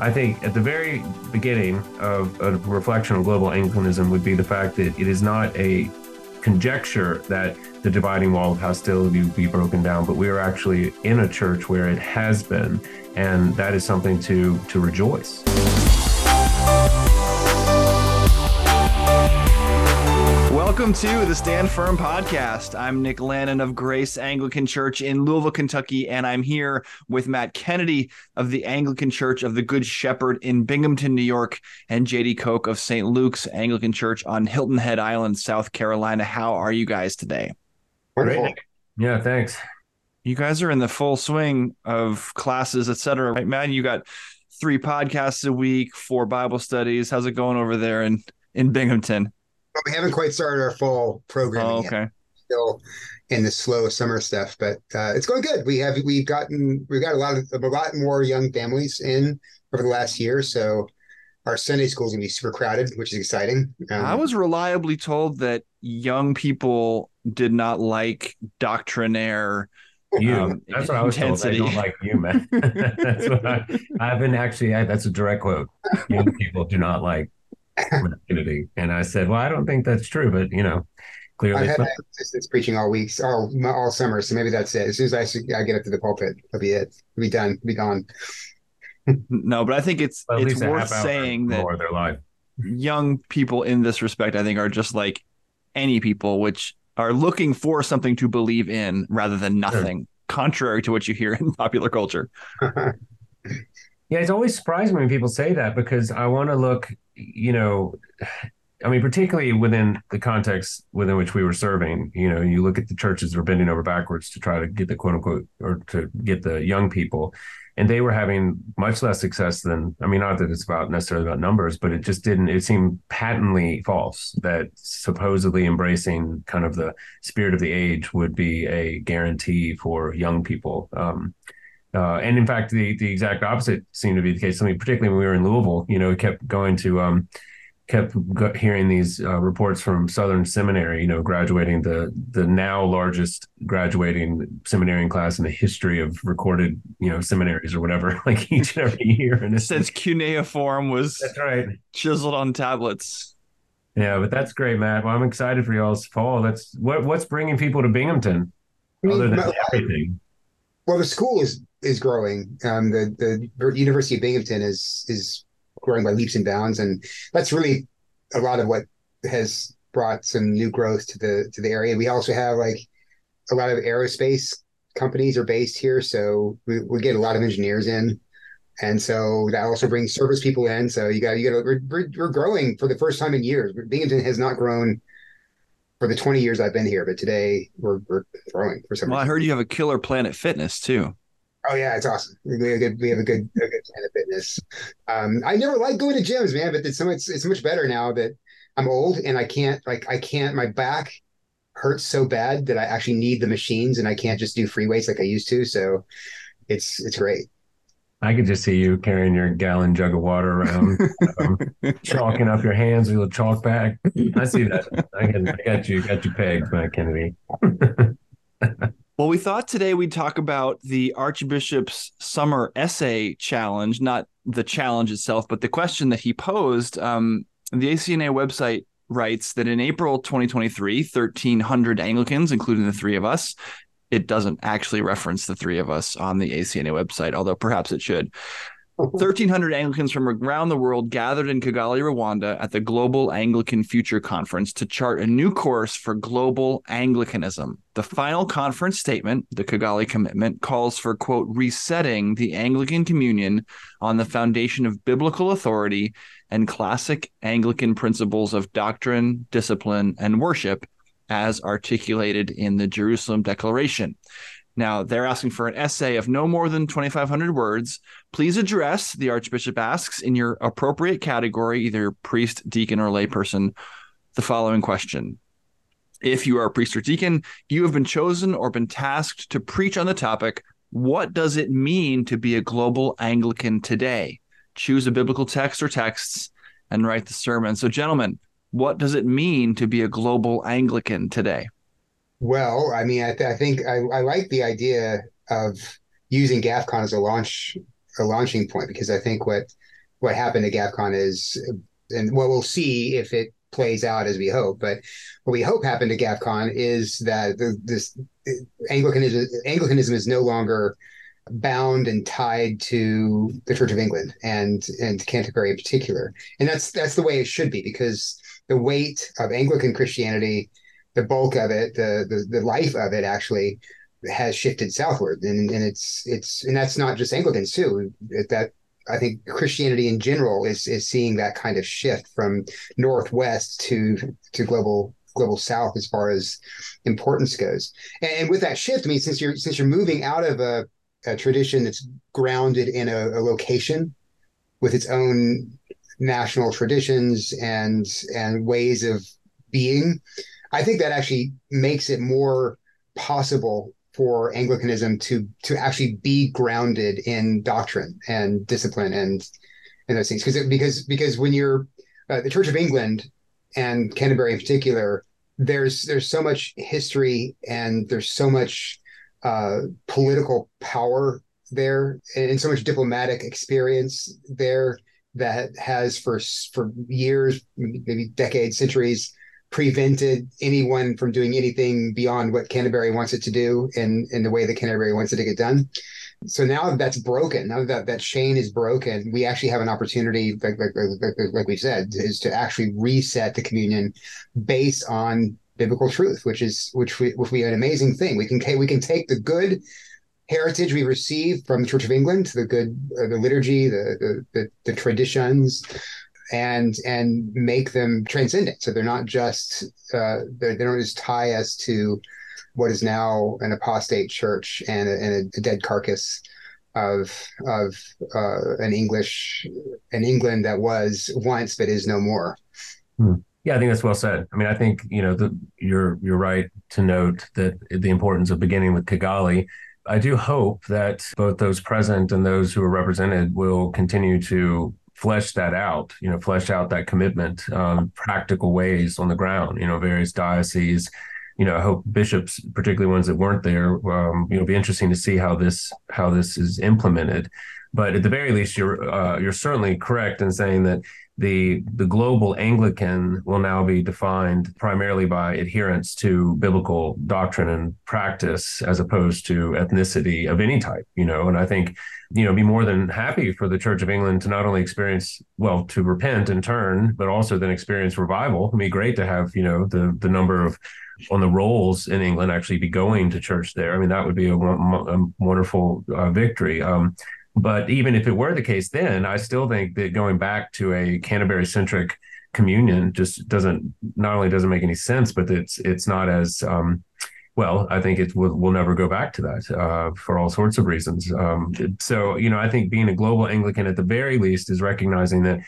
I think at the very beginning of a reflection on global Anglicanism would be the fact that it is not a conjecture that the dividing wall of hostility would be broken down, but we are actually in a church where it has been, and that is something to to rejoice. Welcome to the Stand Firm podcast. I'm Nick Lannon of Grace Anglican Church in Louisville, Kentucky, and I'm here with Matt Kennedy of the Anglican Church of the Good Shepherd in Binghamton, New York, and Jady Koch of St. Luke's Anglican Church on Hilton Head Island, South Carolina. How are you guys today? Great. Yeah, thanks. You guys are in the full swing of classes, etc. Right, Matt? You got three podcasts a week, four Bible studies. How's it going over there in in Binghamton? We haven't quite started our fall program. Oh, okay. Yet. Still in the slow summer stuff, but uh, it's going good. We have we've gotten we've got a lot of a lot more young families in over the last year, so our Sunday school is gonna be super crowded, which is exciting. Um, I was reliably told that young people did not like doctrinaire. You. Um, that's what I was intensity. told. They don't like you, man. that's what I, I've been actually. I, that's a direct quote. Young people do not like masculinity. And I said, well, I don't think that's true, but you know, clearly. I've had it's preaching all weeks, all, all summer. So maybe that's it. As soon as I, I get up to the pulpit, it'll be it. It'll be done. It'll be gone. no, but I think it's well, it's worth saying that their life. young people in this respect, I think, are just like any people, which are looking for something to believe in rather than nothing, sure. contrary to what you hear in popular culture. Yeah, it's always surprised me when people say that because I want to look, you know, I mean, particularly within the context within which we were serving, you know, you look at the churches that were bending over backwards to try to get the quote unquote or to get the young people, and they were having much less success than, I mean, not that it's about necessarily about numbers, but it just didn't, it seemed patently false that supposedly embracing kind of the spirit of the age would be a guarantee for young people. Um, uh, and in fact, the the exact opposite seemed to be the case. I mean, particularly when we were in Louisville, you know, we kept going to, um, kept hearing these uh, reports from Southern Seminary, you know, graduating the the now largest graduating seminarian class in the history of recorded, you know, seminaries or whatever, like each and every year. And since cuneiform was that's right chiseled on tablets. Yeah, but that's great, Matt. Well, I'm excited for y'all's fall. That's what what's bringing people to Binghamton, I mean, other than everything. Well, the school is is growing. Um, the the University of Binghamton is is growing by leaps and bounds, and that's really a lot of what has brought some new growth to the to the area. We also have like a lot of aerospace companies are based here, so we, we get a lot of engineers in, and so that also brings service people in. So you got you got we're, we're, growing for the first time in years. Binghamton has not grown for the 20 years I've been here, but today we're, we're growing for some Well, reason. I heard you have a killer Planet Fitness too. Oh yeah, it's awesome. We have a good, we have a good, a good Planet Fitness. Um, I never liked going to gyms, man, but it's so much, it's much better now that I'm old and I can't, like, I can't, my back hurts so bad that I actually need the machines and I can't just do free weights like I used to. So it's, it's great. I could just see you carrying your gallon jug of water around, um, chalking up your hands with a chalk bag. I see that. I, can, I got you, got you pegged, Matt Kennedy. well, we thought today we'd talk about the Archbishop's summer essay challenge, not the challenge itself, but the question that he posed. Um, the ACNA website writes that in April 2023, 1,300 Anglicans, including the three of us, it doesn't actually reference the three of us on the ACNA website, although perhaps it should. 1,300 Anglicans from around the world gathered in Kigali, Rwanda at the Global Anglican Future Conference to chart a new course for global Anglicanism. The final conference statement, the Kigali Commitment, calls for, quote, resetting the Anglican Communion on the foundation of biblical authority and classic Anglican principles of doctrine, discipline, and worship as articulated in the Jerusalem Declaration. Now, they're asking for an essay of no more than 2,500 words. Please address, the Archbishop asks, in your appropriate category, either priest, deacon, or layperson, the following question. If you are a priest or deacon, you have been chosen or been tasked to preach on the topic What does it mean to be a global Anglican today? Choose a biblical text or texts and write the sermon. So, gentlemen, what does it mean to be a global Anglican today? Well, I mean, I, th- I think I, I, like the idea of using GAFCON as a launch a launching point because I think what what happened to GAFCON is, and what we'll see if it plays out as we hope. But what we hope happened to GAFCON is that the, this Anglicanism Anglicanism is no longer bound and tied to the Church of England and and Canterbury in particular. And that's that's the way it should be because the weight of Anglican Christianity, the bulk of it, the the, the life of it actually has shifted southward. And and it's it's and that's not just Anglicans too. That I think Christianity in general is is seeing that kind of shift from northwest to to global global south as far as importance goes. And with that shift, I mean, since you're since you're moving out of a a tradition that's grounded in a, a location with its own national traditions and and ways of being i think that actually makes it more possible for anglicanism to to actually be grounded in doctrine and discipline and and those things. Because because because when you're uh, the church of england and canterbury in particular there's there's so much history and there's so much uh, political power there and so much diplomatic experience there that has for for years, maybe decades, centuries, prevented anyone from doing anything beyond what Canterbury wants it to do in in the way that Canterbury wants it to get done. So now that that's broken, now that that chain is broken, we actually have an opportunity, like like, like, like we said, is to actually reset the communion based on biblical truth, which is which we which we an amazing thing. We can we can take the good heritage we receive from the Church of England, the good uh, the liturgy, the, the the, the traditions, and and make them transcendent. So they're not just uh, they're, they don't just tie us to what is now an apostate church and a, and a dead carcass of of uh, an English an England that was once but is no more. Hmm. Yeah, I think that's well said. I mean, I think you know the, you're you're right to note that the importance of beginning with Kigali. I do hope that both those present and those who are represented will continue to flesh that out. You know, flesh out that commitment, um, practical ways on the ground. You know, various dioceses. You know, I hope bishops, particularly ones that weren't there, um, you know, be interesting to see how this how this is implemented. But at the very least, you're uh, you're certainly correct in saying that the the global Anglican will now be defined primarily by adherence to biblical doctrine and practice as opposed to ethnicity of any type, you know, and I think, you know, be more than happy for the Church of England to not only experience, well, to repent and turn, but also then experience revival. It'd be great to have, you know, the the number of on the rolls in England actually be going to church there. I mean, that would be a, a wonderful uh, victory. Um, but even if it were the case then, I still think that going back to a Canterbury centric communion just doesn't not only doesn't make any sense, but it's it's not as um, well. I think it will we'll never go back to that uh, for all sorts of reasons. Um, so you know, I think being a global Anglican at the very least is recognizing that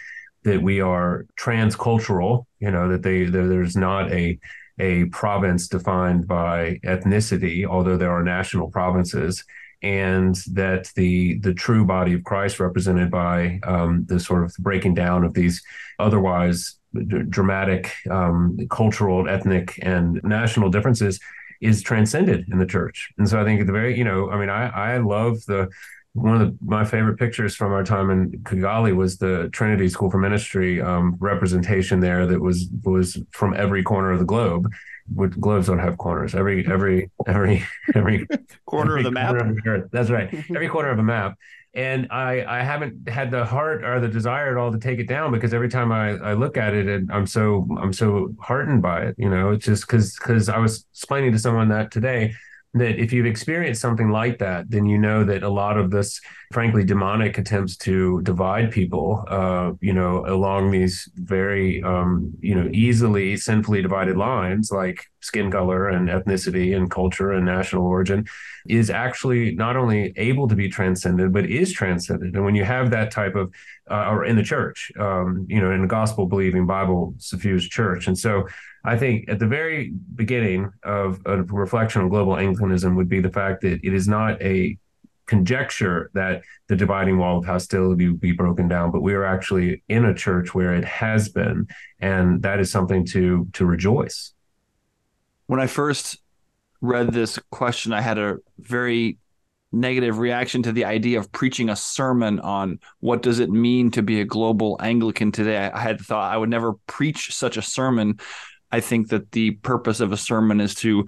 that we are transcultural. You know that they that there's not a a province defined by ethnicity, although there are national provinces and that the the true body of Christ, represented by um, the sort of breaking down of these otherwise d- dramatic um, cultural, ethnic, and national differences, is transcended in the church. And so I think at the very, you know, I mean, I I love the one of the, my favorite pictures from our time in Kigali was the Trinity School for Ministry um, representation there that was was from every corner of the globe with globes don't have corners. Every every every every corner every of the map. Of That's right. every corner of a map. And I I haven't had the heart or the desire at all to take it down because every time I, I look at it and I'm so I'm so heartened by it. You know, it's just because because I was explaining to someone that today that if you've experienced something like that, then you know that a lot of this, frankly, demonic attempts to divide people, uh, you know, along these very, um, you know, easily sinfully divided lines like skin color and ethnicity and culture and national origin, is actually not only able to be transcended, but is transcended. And when you have that type of, uh, or in the church, um, you know, in a gospel believing, Bible suffused church. And so I think at the very beginning of a reflection on global Anglicanism would be the fact that it is not a conjecture that the dividing wall of hostility would be broken down, but we are actually in a church where it has been, and that is something to to rejoice. When I first read this question, I had a very negative reaction to the idea of preaching a sermon on what does it mean to be a global Anglican today. I had thought I would never preach such a sermon. I think that the purpose of a sermon is to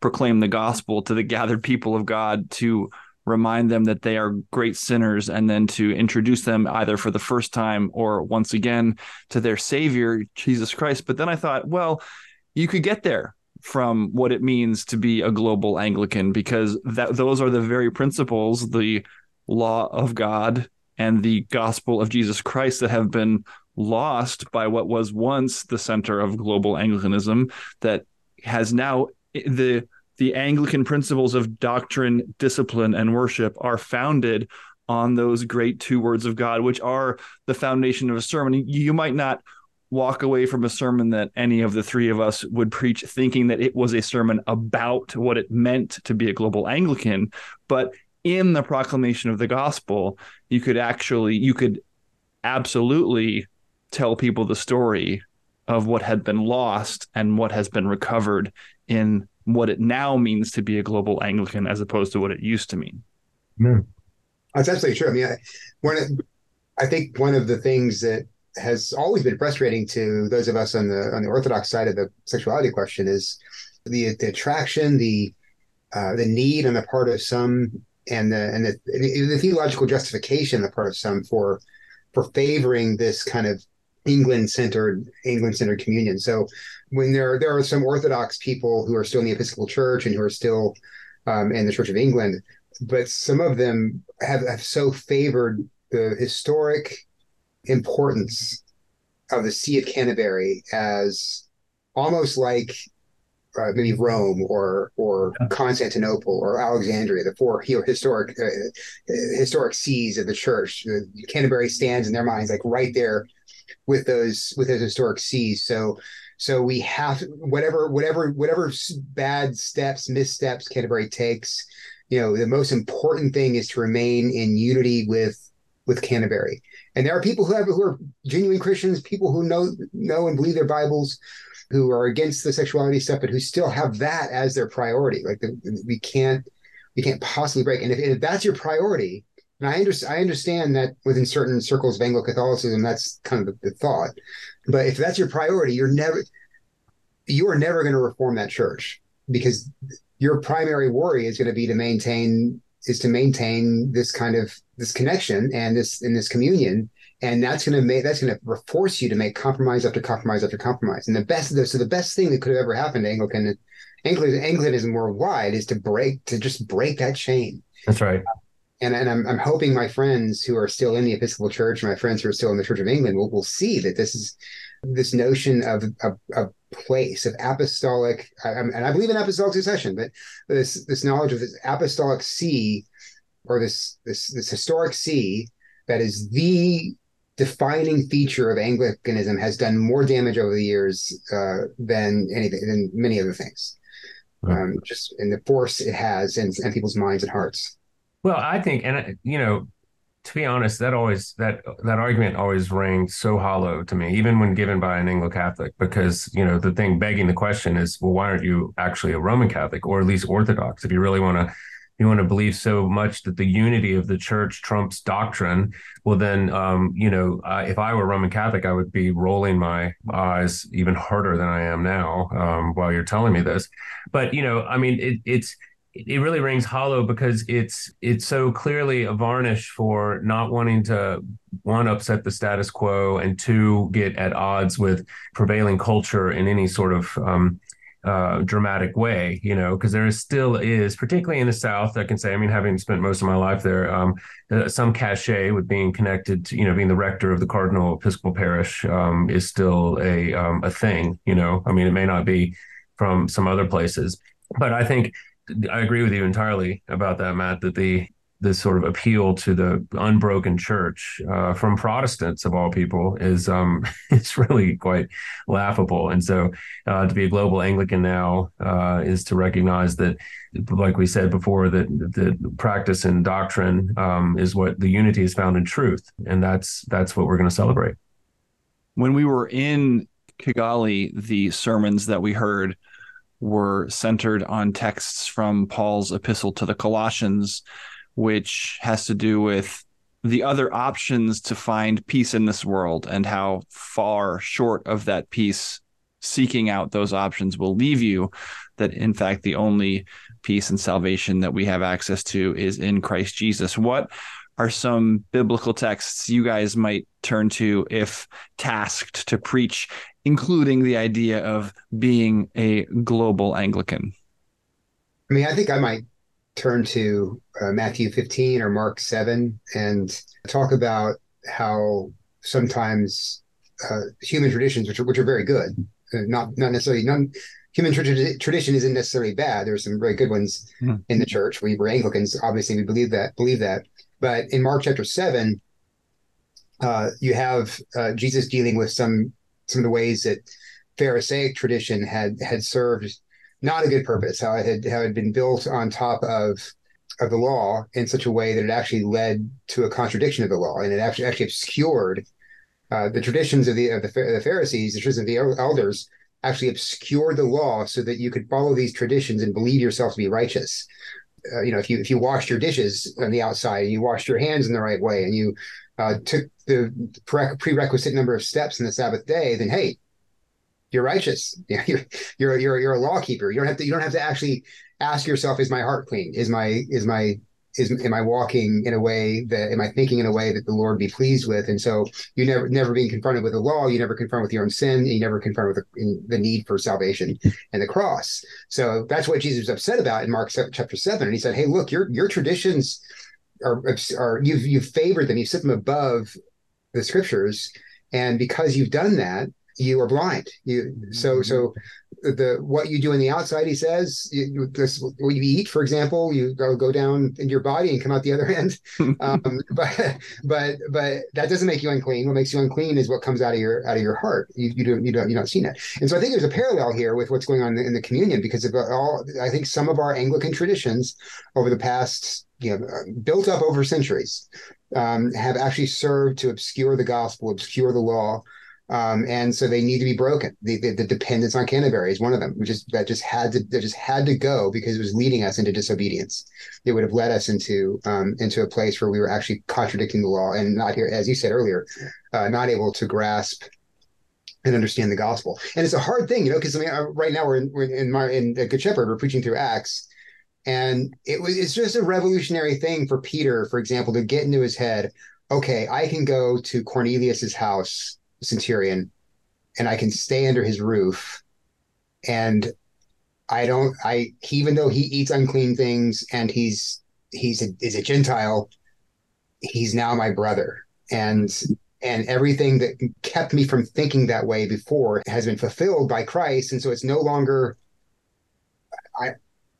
proclaim the gospel to the gathered people of God, to remind them that they are great sinners, and then to introduce them either for the first time or once again to their Savior, Jesus Christ. But then I thought, well, you could get there from what it means to be a global Anglican because that those are the very principles, the law of God and the gospel of Jesus Christ that have been lost by what was once the center of global Anglicanism that has now the the Anglican principles of doctrine, discipline, and worship are founded on those great two words of God, which are the foundation of a sermon. You might not walk away from a sermon that any of the three of us would preach thinking that it was a sermon about what it meant to be a global Anglican. But in the proclamation of the gospel, you could actually, you could absolutely tell people the story of what had been lost and what has been recovered in what it now means to be a global Anglican as opposed to what it used to mean. That's absolutely true. I mean, I, one, I think one of the things that has always been frustrating to those of us on the on the orthodox side of the sexuality question is the the attraction, the uh, the need on the part of some, and the and the, the theological justification on the part of some for for favoring this kind of England centered England centered communion. So when there there are some Orthodox people who are still in the Episcopal Church and who are still um, in the Church of England, but some of them have, have so favored the historic importance of the See of Canterbury as almost like uh, maybe Rome or or Constantinople or Alexandria, the four historic uh, historic sees of the church. Canterbury stands in their minds like right there with those with those historic sees. So so we have whatever whatever whatever bad steps missteps Canterbury takes. You know the most important thing is to remain in unity with with Canterbury and there are people who have who are genuine Christians, people who know know and believe their Bibles, who are against the sexuality stuff, but who still have that as their priority. Like the, we can't we can't possibly break. And if, if that's your priority, and I understand I understand that within certain circles of Anglo Catholicism, that's kind of the, the thought. But if that's your priority, you're never you are never going to reform that church because your primary worry is going to be to maintain is to maintain this kind of this connection and this in this communion. And that's going to make that's going to force you to make compromise after compromise after compromise. And the best so the best thing that could have ever happened to anglican anglicanism worldwide is to break to just break that chain. That's right and, and I'm, I'm hoping my friends who are still in the episcopal church my friends who are still in the church of england will, will see that this is this notion of, of, of place of apostolic, and I believe in apostolic succession, but this this knowledge of this apostolic see, or this this this historic see that is the defining feature of Anglicanism has done more damage over the years uh, than anything than many other things. Um, just in the force it has in, in people's minds and hearts. Well, I think, and you know, to be honest, that always that that argument always rang so hollow to me, even when given by an Anglo Catholic, because you know the thing begging the question is, well, why aren't you actually a Roman Catholic or at least Orthodox? If you really want to, you want to believe so much that the unity of the Church trumps doctrine, well, then, um, you know, uh, if I were Roman Catholic, I would be rolling my eyes even harder than I am now um, while you're telling me this. But you know, I mean, it, it's it really rings hollow because it's it's so clearly a varnish for not wanting to one upset the status quo and two get at odds with prevailing culture in any sort of um, uh, dramatic way, you know, because there is still is, particularly in the South, I can say, I mean, having spent most of my life there, um, uh, some cachet with being connected to, you know, being the rector of the Cardinal Episcopal Parish um, is still a um, a thing, you know. I mean, it may not be from some other places, but I think I agree with you entirely about that, Matt. That the this sort of appeal to the unbroken church uh, from Protestants of all people is um, it's really quite laughable. And so, uh, to be a global Anglican now uh, is to recognize that, like we said before, that the practice and doctrine um, is what the unity is found in truth, and that's that's what we're going to celebrate. When we were in Kigali, the sermons that we heard were centered on texts from Paul's epistle to the Colossians, which has to do with the other options to find peace in this world and how far short of that peace seeking out those options will leave you that in fact the only peace and salvation that we have access to is in Christ Jesus. What are some biblical texts you guys might turn to if tasked to preach including the idea of being a global anglican i mean i think i might turn to uh, Matthew 15 or Mark 7 and talk about how sometimes uh, human traditions, which are, which are very good, uh, not not necessarily none. Human tra- tradition isn't necessarily bad. There's some very good ones mm. in the church. We were Anglicans, obviously, we believe that. Believe that. But in Mark chapter seven, uh, you have uh, Jesus dealing with some some of the ways that Pharisaic tradition had had served not a good purpose, how it had how it had been built on top of of the law in such a way that it actually led to a contradiction of the law, and it actually actually obscured uh, the traditions of the of the, the Pharisees, the traditions of the elders, actually obscured the law so that you could follow these traditions and believe yourself to be righteous. Uh, you know, if you if you washed your dishes on the outside and you washed your hands in the right way and you uh, took the prerequisite number of steps in the Sabbath day, then hey, you're righteous. You're you're you're you're a law keeper. You don't have to you don't have to actually ask yourself, is my heart clean? Is my is my is am I walking in a way that am I thinking in a way that the Lord be pleased with? And so you never never being confronted with the law, you never confront with your own sin, you never confront with the, the need for salvation and the cross. So that's what Jesus was upset about in Mark chapter seven. And he said, Hey, look, your your traditions are are you've you've favored them, you set them above the scriptures. And because you've done that, you are blind. You so mm-hmm. so the what you do on the outside, he says, you, this, what you eat, for example, you go, go down into your body and come out the other end. um, but but but that doesn't make you unclean. What makes you unclean is what comes out of your out of your heart. You, you don't you don't you don't see that. And so I think there's a parallel here with what's going on in the, in the communion because of all. I think some of our Anglican traditions over the past you know built up over centuries um, have actually served to obscure the gospel, obscure the law. Um, and so they need to be broken. The, the, the, dependence on Canterbury is one of them, which is that just had to that just had to go because it was leading us into disobedience. It would have led us into um, into a place where we were actually contradicting the law and not here, as you said earlier, uh, not able to grasp and understand the gospel. And it's a hard thing, you know, because I mean, uh, right now we're in, we're in my in Good Shepherd, we're preaching through Acts, and it was it's just a revolutionary thing for Peter, for example, to get into his head. Okay, I can go to Cornelius's house centurion and I can stay under his roof and I don't I even though he eats unclean things and he's he's a, is a Gentile, he's now my brother. And and everything that kept me from thinking that way before has been fulfilled by Christ. And so it's no longer I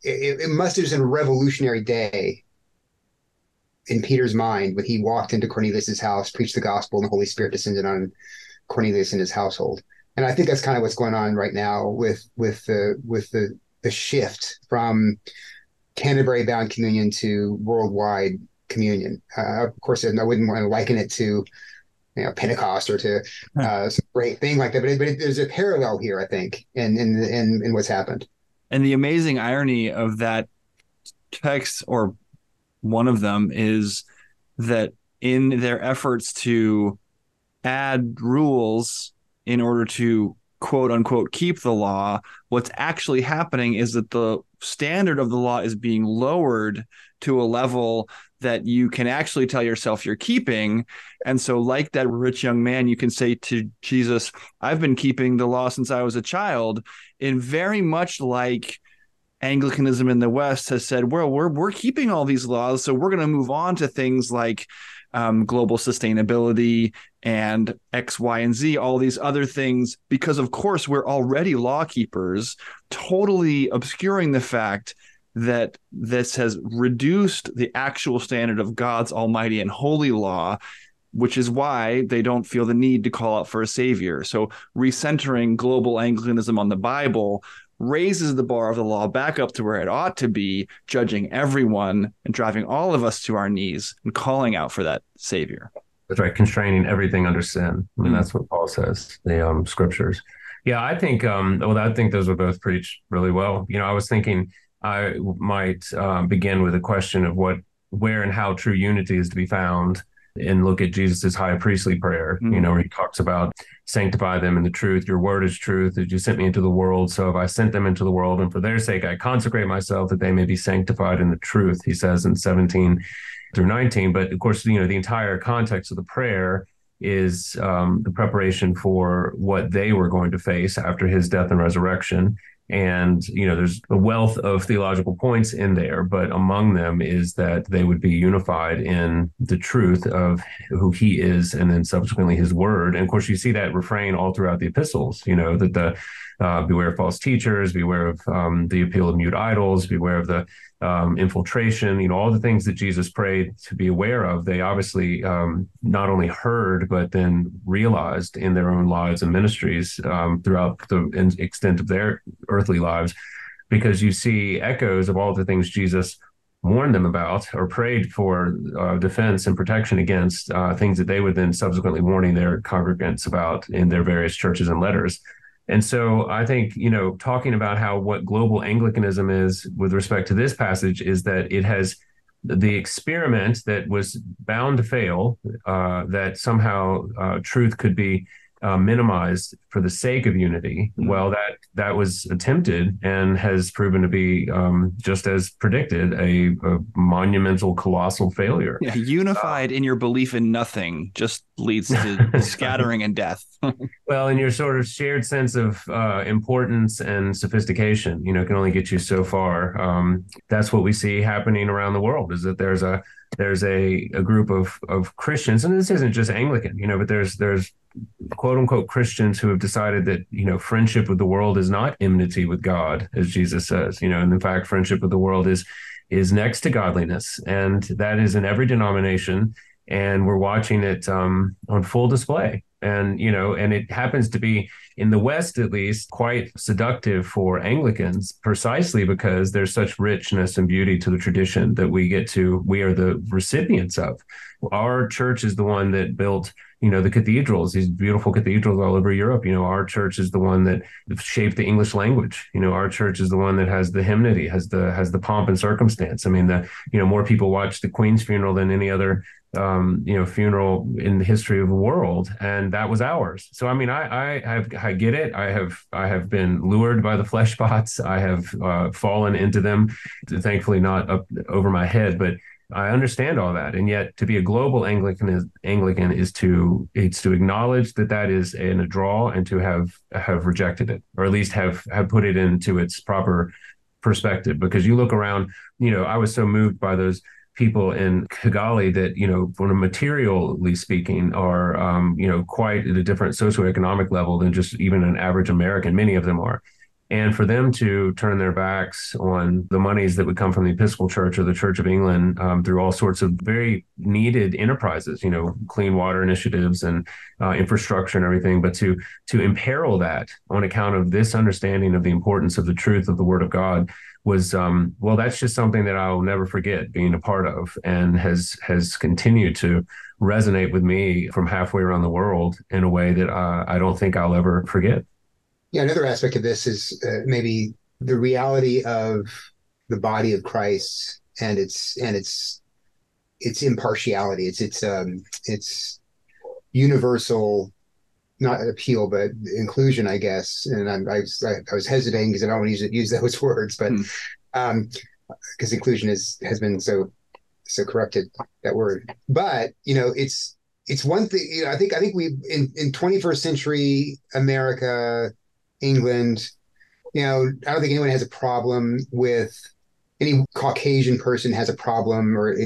it, it must have been a revolutionary day in Peter's mind when he walked into Cornelius's house, preached the gospel, and the Holy Spirit descended on Cornelius and his household. And I think that's kind of what's going on right now with with the with the the shift from Canterbury bound communion to worldwide communion. Uh, of course, I wouldn't want to liken it to you know Pentecost or to uh, some great thing like that, but, it, but it, there's a parallel here, I think, in, in in in what's happened. And the amazing irony of that text, or one of them, is that in their efforts to add rules in order to quote unquote keep the law. What's actually happening is that the standard of the law is being lowered to a level that you can actually tell yourself you're keeping. And so like that rich young man you can say to Jesus I've been keeping the law since I was a child in very much like Anglicanism in the West has said, well, we're we're keeping all these laws, so we're going to move on to things like um, global sustainability and X, Y, and Z, all these other things, because of course we're already law keepers, totally obscuring the fact that this has reduced the actual standard of God's almighty and holy law, which is why they don't feel the need to call out for a savior. So, recentering global Anglicanism on the Bible raises the bar of the law back up to where it ought to be, judging everyone and driving all of us to our knees and calling out for that Savior. That's right, constraining everything under sin. I mean, mm-hmm. that's what Paul says, the um, scriptures. Yeah, I think, um, well, I think those were both preached really well. You know, I was thinking I might um, begin with a question of what where and how true unity is to be found and look at Jesus's high priestly prayer, mm-hmm. you know, where he talks about sanctify them in the truth. Your word is truth that you sent me into the world. So if I sent them into the world and for their sake, I consecrate myself that they may be sanctified in the truth, he says in 17 through 19. But of course, you know, the entire context of the prayer is um, the preparation for what they were going to face after his death and resurrection. And, you know, there's a wealth of theological points in there, but among them is that they would be unified in the truth of who he is and then subsequently his word. And of course, you see that refrain all throughout the epistles, you know, that the uh, beware of false teachers, beware of um, the appeal of mute idols, beware of the um, infiltration, you know, all the things that Jesus prayed to be aware of, they obviously um, not only heard, but then realized in their own lives and ministries um, throughout the extent of their earthly lives, because you see echoes of all the things Jesus warned them about or prayed for uh, defense and protection against uh, things that they would then subsequently warning their congregants about in their various churches and letters. And so I think, you know, talking about how what global Anglicanism is with respect to this passage is that it has the experiment that was bound to fail, uh, that somehow uh, truth could be uh, minimized for the sake of unity. Mm-hmm. Well, that that was attempted and has proven to be um, just as predicted a, a, monumental, colossal failure. Yeah, unified uh, in your belief in nothing just leads to scattering and death. well, and your sort of shared sense of uh, importance and sophistication, you know, can only get you so far. Um, that's what we see happening around the world. Is that there's a there's a, a group of of Christians, and this isn't just Anglican, you know, but there's there's quote unquote Christians who have decided that, you know, friendship with the world is not enmity with God, as Jesus says, you know, and in fact, friendship with the world is is next to godliness. And that is in every denomination. And we're watching it um, on full display. And, you know, and it happens to be in the West, at least, quite seductive for Anglicans, precisely because there's such richness and beauty to the tradition that we get to, we are the recipients of. Our church is the one that built you know the cathedrals these beautiful cathedrals all over europe. You know our church is the one that shaped the english language. You know our church is the one that has the hymnody has the has the pomp and circumstance. I mean the you know more people watch the queen's funeral than any other um, you know funeral in the history of the world and that was ours. So i mean i i have i get it. I have i have been lured by the flesh pots. I have uh, fallen into them thankfully not up over my head but I understand all that, and yet to be a global Anglican is Anglican is to it's to acknowledge that that is in a draw and to have have rejected it, or at least have have put it into its proper perspective. Because you look around, you know, I was so moved by those people in Kigali that you know, from a materially speaking, are um, you know quite at a different socioeconomic level than just even an average American. Many of them are. And for them to turn their backs on the monies that would come from the Episcopal Church or the Church of England um, through all sorts of very needed enterprises, you know, clean water initiatives and uh, infrastructure and everything, but to to imperil that on account of this understanding of the importance of the truth of the Word of God was um, well, that's just something that I'll never forget being a part of, and has has continued to resonate with me from halfway around the world in a way that uh, I don't think I'll ever forget. Yeah, another aspect of this is uh, maybe the reality of the body of Christ and its and its its impartiality. It's its um its universal not appeal but inclusion i guess and I'm, I, I was hesitating because i don't want to use, use those words but hmm. um because inclusion is has been so so corrupted that word but you know it's it's one thing you know i think i think we in in 21st century america England. You know, I don't think anyone has a problem with any Caucasian person has a problem or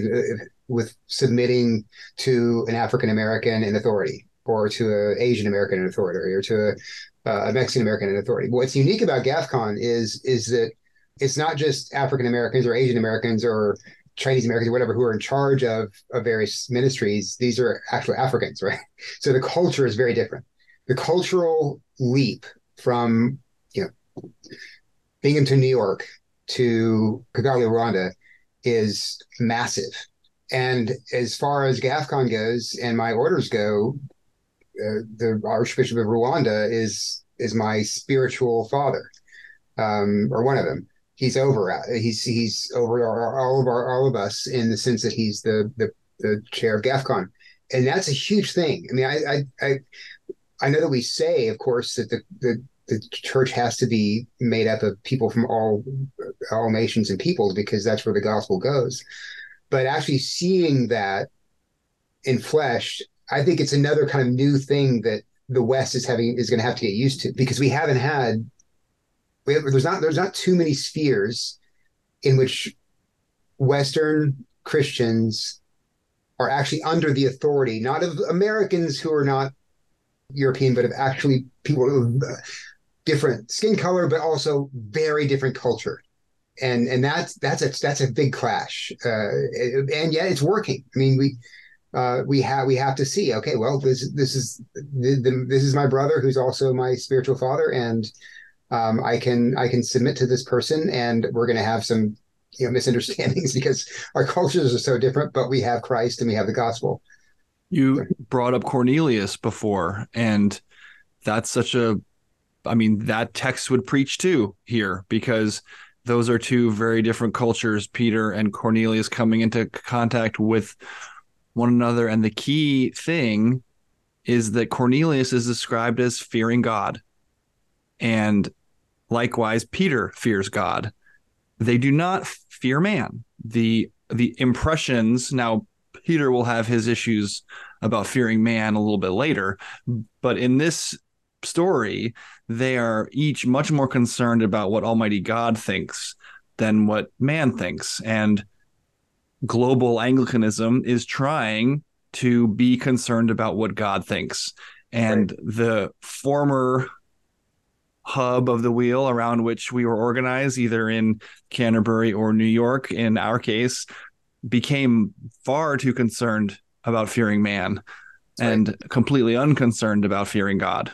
with submitting to an African American in authority or to an Asian American in authority or to a, a Mexican American in authority. What's unique about GAFCON is is that it's not just African Americans or Asian Americans or Chinese Americans or whatever who are in charge of, of various ministries. These are actual Africans, right? So the culture is very different. The cultural leap from you know Binghamton, New York to Kigali, Rwanda is massive. And as far as GAFCON goes and my orders go, uh, the Archbishop of Rwanda is is my spiritual father, um, or one of them. he's over. He's he's over all of our all of us in the sense that he's the the, the chair of GAFCON, and that's a huge thing. I mean, I I I, I know that we say, of course, that the the the church has to be made up of people from all all nations and peoples because that's where the gospel goes. But actually seeing that in flesh, I think it's another kind of new thing that the West is having is going to have to get used to because we haven't had we have, there's not there's not too many spheres in which Western Christians are actually under the authority not of Americans who are not European, but of actually people of different skin color, but also very different culture. And and that's that's a that's a big clash, uh, and yet it's working. I mean, we uh, we have we have to see. Okay, well, this this is the, the, this is my brother who's also my spiritual father, and um, I can I can submit to this person, and we're going to have some you know misunderstandings because our cultures are so different. But we have Christ and we have the gospel. You brought up Cornelius before, and that's such a I mean, that text would preach too here because those are two very different cultures. Peter and Cornelius coming into contact with one another. And the key thing is that Cornelius is described as fearing God. And likewise, Peter fears God. They do not fear man. The the impressions now Peter will have his issues about fearing man a little bit later, but in this story, they are each much more concerned about what Almighty God thinks than what man thinks. And global Anglicanism is trying to be concerned about what God thinks. And right. the former hub of the wheel around which we were organized, either in Canterbury or New York, in our case, became far too concerned about fearing man That's and right. completely unconcerned about fearing God.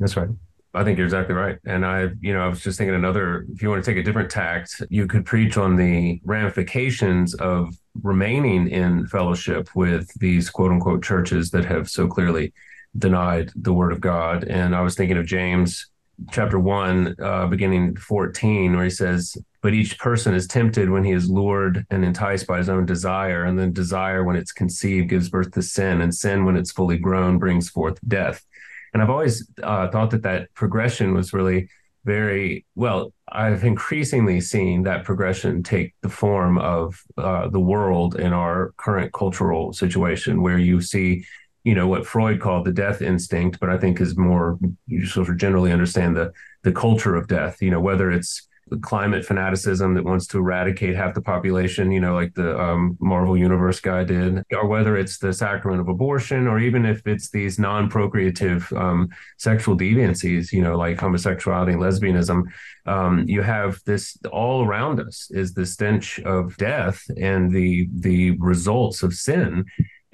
That's right. I think you're exactly right. And I, you know, I was just thinking another, if you want to take a different tact, you could preach on the ramifications of remaining in fellowship with these quote unquote churches that have so clearly denied the word of God. And I was thinking of James chapter one, uh, beginning 14, where he says, But each person is tempted when he is lured and enticed by his own desire. And then desire, when it's conceived, gives birth to sin. And sin, when it's fully grown, brings forth death. And I've always uh, thought that that progression was really very well. I've increasingly seen that progression take the form of uh, the world in our current cultural situation, where you see, you know, what Freud called the death instinct, but I think is more you sort of generally understand the the culture of death. You know, whether it's climate fanaticism that wants to eradicate half the population, you know, like the um, Marvel Universe guy did, or whether it's the sacrament of abortion, or even if it's these non procreative um, sexual deviancies, you know, like homosexuality and lesbianism, um, you have this all around us is the stench of death and the the results of sin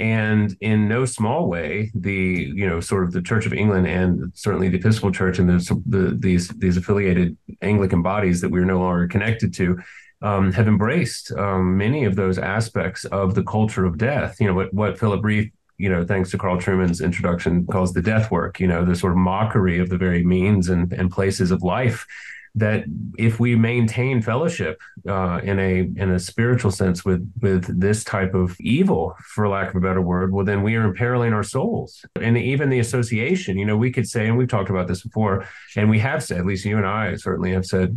and in no small way the you know sort of the church of england and certainly the episcopal church and the, the these these affiliated anglican bodies that we're no longer connected to um, have embraced um, many of those aspects of the culture of death. You know what what philip rieff you know thanks to carl trueman's introduction calls the death work you know the sort of mockery of the very means and, and places of life that if we maintain fellowship uh, in a in a spiritual sense with with this type of evil, for lack of a better word, well, then we are imperiling our souls. And even the association, you know, we could say, and we've talked about this before, and we have said, at least you and I certainly have said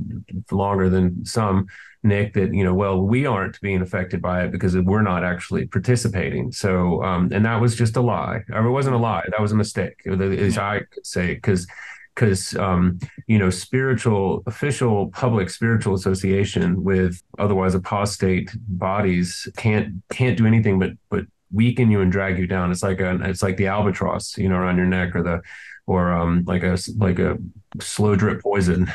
longer than some, Nick, that you know, well, we aren't being affected by it because we're not actually participating. So, um, and that was just a lie. Or it wasn't a lie. That was a mistake, as I could say, because because um, you know spiritual official public spiritual association with otherwise apostate bodies can't can't do anything but but weaken you and drag you down. It's like a it's like the albatross, you know, around your neck or the or um like a like a slow drip poison.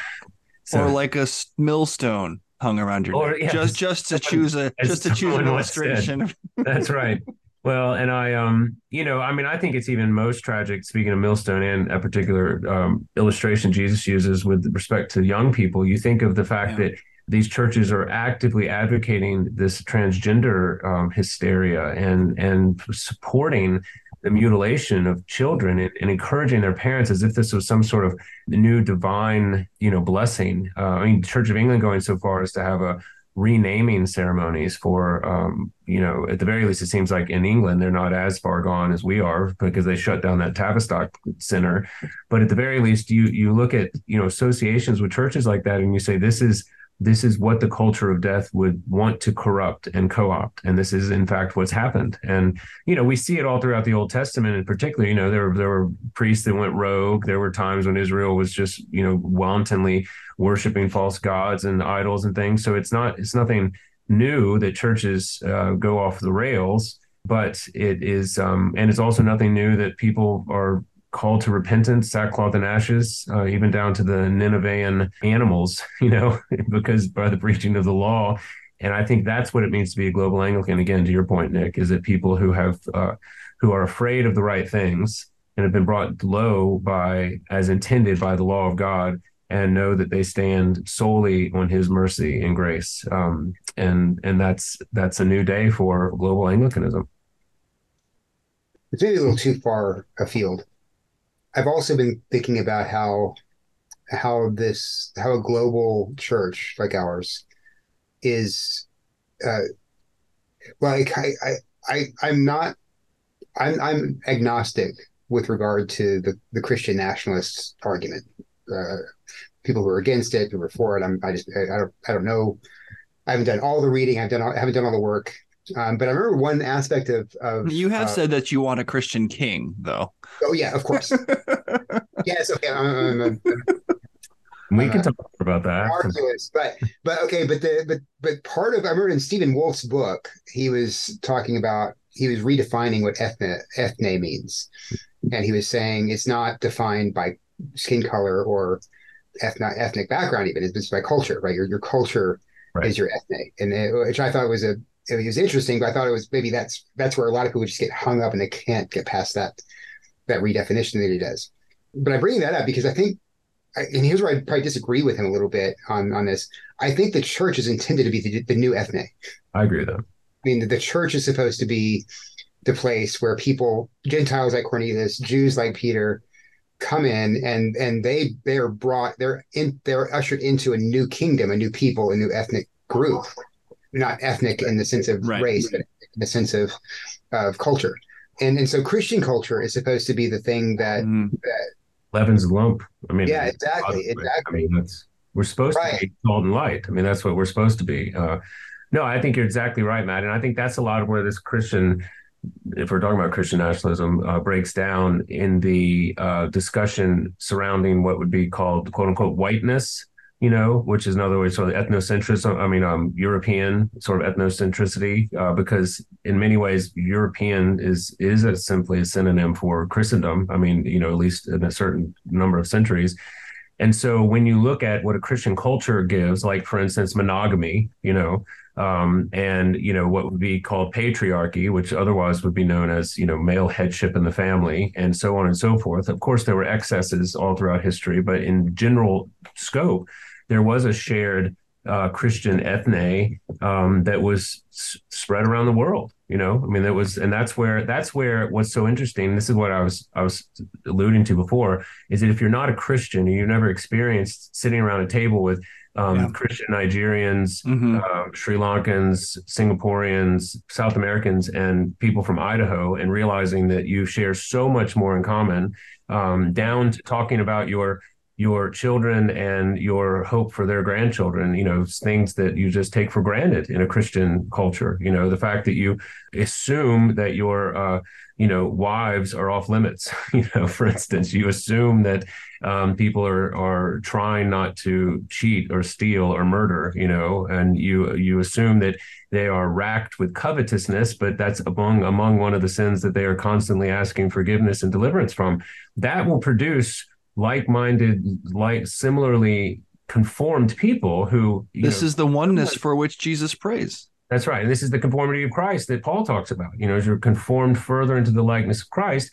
So, or like a millstone hung around your or, neck. Yeah, just just to choose a just to choose an illustration. That's right. Well, and I, um, you know, I mean, I think it's even most tragic. Speaking of Millstone and a particular um, illustration Jesus uses with respect to young people, you think of the fact yeah. that these churches are actively advocating this transgender um, hysteria and and supporting the mutilation of children and, and, encouraging their parents as if this was some sort of new divine, you know, blessing. Uh, I mean, Church of England going so far as to have a renaming ceremonies for, um, you know, at the very least, it seems like in England they're not as far gone as we are because they shut down that Tavistock Center. But at the very least, you you look at you know associations with churches like that, and you say this is this is what the culture of death would want to corrupt and co-opt. And this is in fact what's happened. And you know we see it all throughout the old testament in particular you know there were there were priests that went rogue. There were times when israel was just you know wantonly worshiping false gods and idols and things. So it's not it's nothing new that churches uh, go off the rails but it is um, and it's also nothing new that people are call to repentance, sackcloth and ashes, uh, even down to the Ninevean animals, you know, because by the preaching of the law. And I think that's what it means to be a global Anglican. Again, to your point, Nick, is that people who have uh, who are afraid of the right things and have been brought low by as intended by the law of God and know that they stand solely on his mercy and grace. Um, and and that's that's a new day for global Anglicanism. It's maybe a little too far afield I've also been thinking about how how this how a global church like ours is uh like I I, I I'm not I'm I'm agnostic with regard to the the Christian nationalist argument. Uh, people who are against it, who are for it. I'm I just I, I don't I don't know. I haven't done all the reading. I've done all, I haven't done all the work. Um, but I remember one aspect of, of you have uh, said that you want a Christian king, though. Oh yeah, of course. yes, okay. I'm, I'm, we can talk about that. Arduous, but but okay, but the but but part of I remember in Stephen Wolfe's book, he was talking about he was redefining what ethne ethne means, and he was saying it's not defined by skin color or ethnic ethnic background, even it's by culture, right? Your your culture right. is your ethne, and it, which I thought was a it was interesting, but I thought it was maybe that's that's where a lot of people just get hung up and they can't get past that that redefinition that he does. But I bring that up because I think, and here's where I probably disagree with him a little bit on on this. I think the church is intended to be the, the new ethne. I agree with that. I mean, the church is supposed to be the place where people, Gentiles like Cornelius, Jews like Peter, come in and and they they are brought they're in they're ushered into a new kingdom, a new people, a new ethnic group, not ethnic in the sense of right. race, but in the sense of of culture and and so Christian culture is supposed to be the thing that, mm. that leaven's lump. I mean, yeah, exactly, exactly. I mean, that's we're supposed right. to be salt and light. I mean, that's what we're supposed to be. Uh, no, I think you're exactly right, Matt, and I think that's a lot of where this Christian, if we're talking about Christian nationalism, uh, breaks down in the uh, discussion surrounding what would be called "quote unquote" whiteness you know, which is another way sort of ethnocentrism. I mean, um, European sort of ethnocentricity, uh, because in many ways, European is is a, simply a synonym for Christendom. I mean, you know, at least in a certain number of centuries. And so when you look at what a Christian culture gives, like for instance, monogamy, you know, um, and you know what would be called patriarchy, which otherwise would be known as you know male headship in the family, and so on and so forth. Of course, there were excesses all throughout history, but in general scope, there was a shared uh, Christian ethne um, that was s- spread around the world. You know, I mean, that was, and that's where that's where what's so interesting. This is what I was I was alluding to before. Is that if you're not a Christian and you've never experienced sitting around a table with um, yeah. Christian Nigerians, mm-hmm. uh, Sri Lankans, Singaporeans, South Americans, and people from Idaho, and realizing that you share so much more in common, um, down to talking about your your children and your hope for their grandchildren you know things that you just take for granted in a christian culture you know the fact that you assume that your uh, you know wives are off limits you know for instance you assume that um, people are are trying not to cheat or steal or murder you know and you you assume that they are racked with covetousness but that's among among one of the sins that they are constantly asking forgiveness and deliverance from. That will produce like-minded, like similarly conformed people who this know, is the oneness for which Jesus prays. That's right. And this is the conformity of Christ that Paul talks about. You know, as you're conformed further into the likeness of Christ.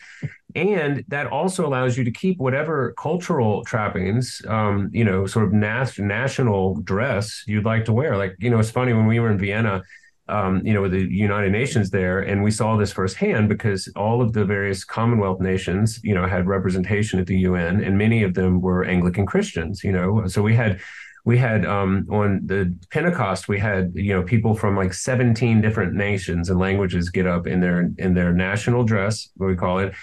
And that also allows you to keep whatever cultural trappings, um, you know, sort of nas- national dress you'd like to wear. Like, you know, it's funny when we were in Vienna um, you know, with the United Nations there, and we saw this firsthand because all of the various Commonwealth nations, you know, had representation at the UN, and many of them were Anglican Christians. You know, so we had we had um, on the Pentecost, we had you know people from like 17 different nations and languages get up in their in their national dress, what we call it,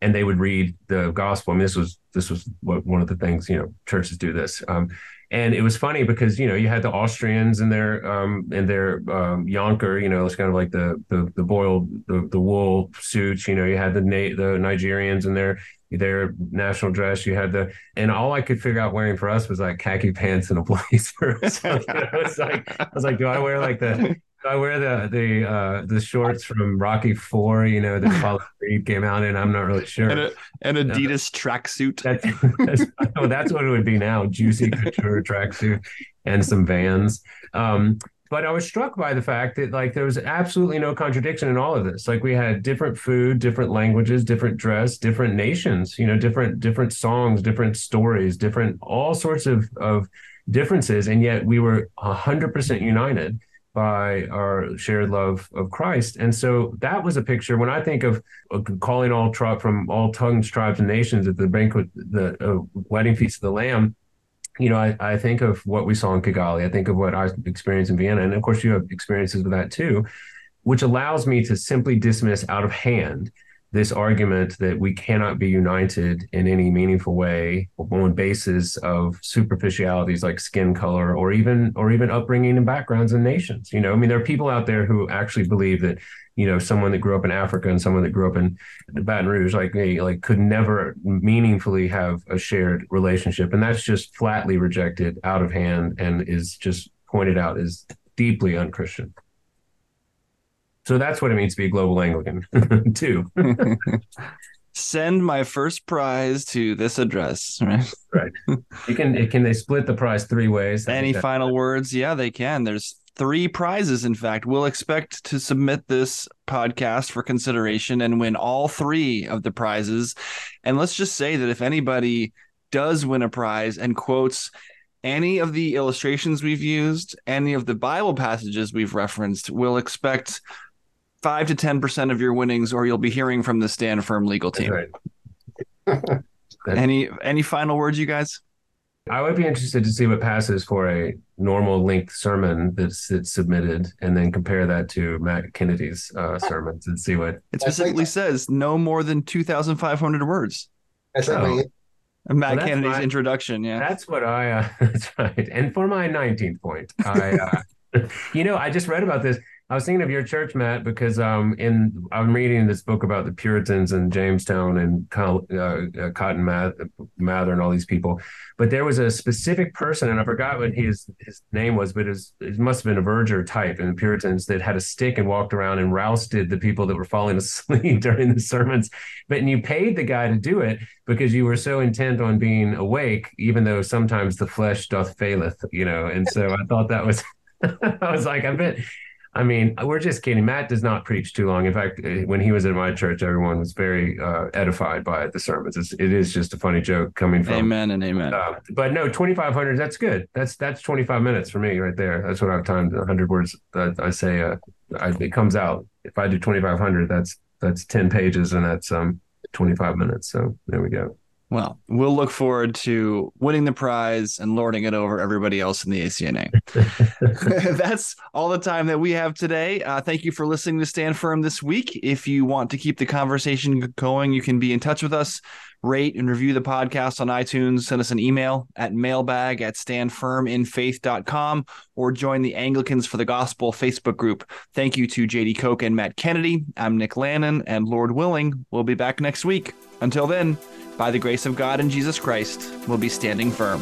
and they would read the gospel. I mean, this was this was what, one of the things you know churches do this. Um, and it was funny because you know you had the Austrians in their um in their um Janker, you know, it's kind of like the the the boiled the, the wool suits. You know, you had the Na- the Nigerians in their their national dress. You had the and all I could figure out wearing for us was like khaki pants and a blazer. so, you know, it's like I was like, do I wear like the I wear the the uh, the shorts from Rocky Four, you know, that Apollo Creed came out in. I'm not really sure. And a, an Adidas tracksuit. That's, that's, oh, that's what it would be now: juicy couture tracksuit and some Vans. Um, but I was struck by the fact that like there was absolutely no contradiction in all of this. Like we had different food, different languages, different dress, different nations. You know, different different songs, different stories, different all sorts of of differences, and yet we were hundred percent united by our shared love of Christ. And so that was a picture when I think of calling all from all tongues, tribes, and nations at the banquet, the uh, wedding feast of the Lamb. You know, I, I think of what we saw in Kigali. I think of what I experienced in Vienna. And of course, you have experiences with that too, which allows me to simply dismiss out of hand this argument that we cannot be united in any meaningful way on basis of superficialities like skin color or even or even upbringing and backgrounds and nations you know? I mean there are people out there who actually believe that you know someone that grew up in africa and someone that grew up in baton rouge like me like could never meaningfully have a shared relationship. And that's just flatly rejected out of hand and is just pointed out as deeply unchristian so that's what it means to be a global Anglican, too. Send my first prize to this address. Right. Right. You can. Can they split the prize three ways? Any final words? Yeah, they can. There's three prizes. In fact, we'll expect to submit this podcast for consideration and win all three of the prizes. And let's just say that if anybody does win a prize and quotes any of the illustrations we've used, any of the Bible passages we've referenced, we'll expect five to ten percent of your winnings, or you'll be hearing from the Stand Firm legal team. Right. any any final words, you guys? I would be interested to see what passes for a normal length sermon that's, that's submitted, and then compare that to Matt Kennedy's uh, sermons and see what it specifically says. No more than two thousand five hundred words. That's right. Oh. Matt well, Kennedy's my, introduction. Yeah, that's what I. Uh, that's right. And for my nineteenth point, I. Uh, you know, I just read about this. I was thinking of your church, Matt, because um, in I'm reading this book about the Puritans and Jamestown and uh, uh, Cotton Mather and all these people, but there was a specific person, and I forgot what his his name was, but it, must have been a verger type in the Puritans that had a stick and walked around and rousted the people that were falling asleep during the sermons. But and you paid the guy to do it because you were so intent on being awake, even though sometimes the flesh doth faileth, you know. And so I thought that was. I was like, I bet I mean, we're just kidding. Matt does not preach too long. In fact, uh, when he was at my church, everyone was very uh, edified by the sermons. It's, it is just a funny joke coming from. Amen and amen. Uh, but no, twenty five hundred. That's good. That's that's twenty five minutes for me right there. That's what I've timed. hundred words that I say. Uh, I, it comes out. If I do twenty five hundred, that's that's ten pages, and that's um twenty five minutes. So there we go. Well, we'll look forward to winning the prize and lording it over everybody else in the ACNA. That's all the time that we have today. Uh, thank you for listening to Stand Firm this week. If you want to keep the conversation going, you can be in touch with us, rate and review the podcast on iTunes, send us an email at mailbag at standfirminfaith.com or join the Anglicans for the Gospel Facebook group. Thank you to Jady Koch and Matt Kennedy. I'm Nick Lannon, and Lord willing, we'll be back next week. Until then, by the grace of God and Jesus Christ, we'll be standing firm.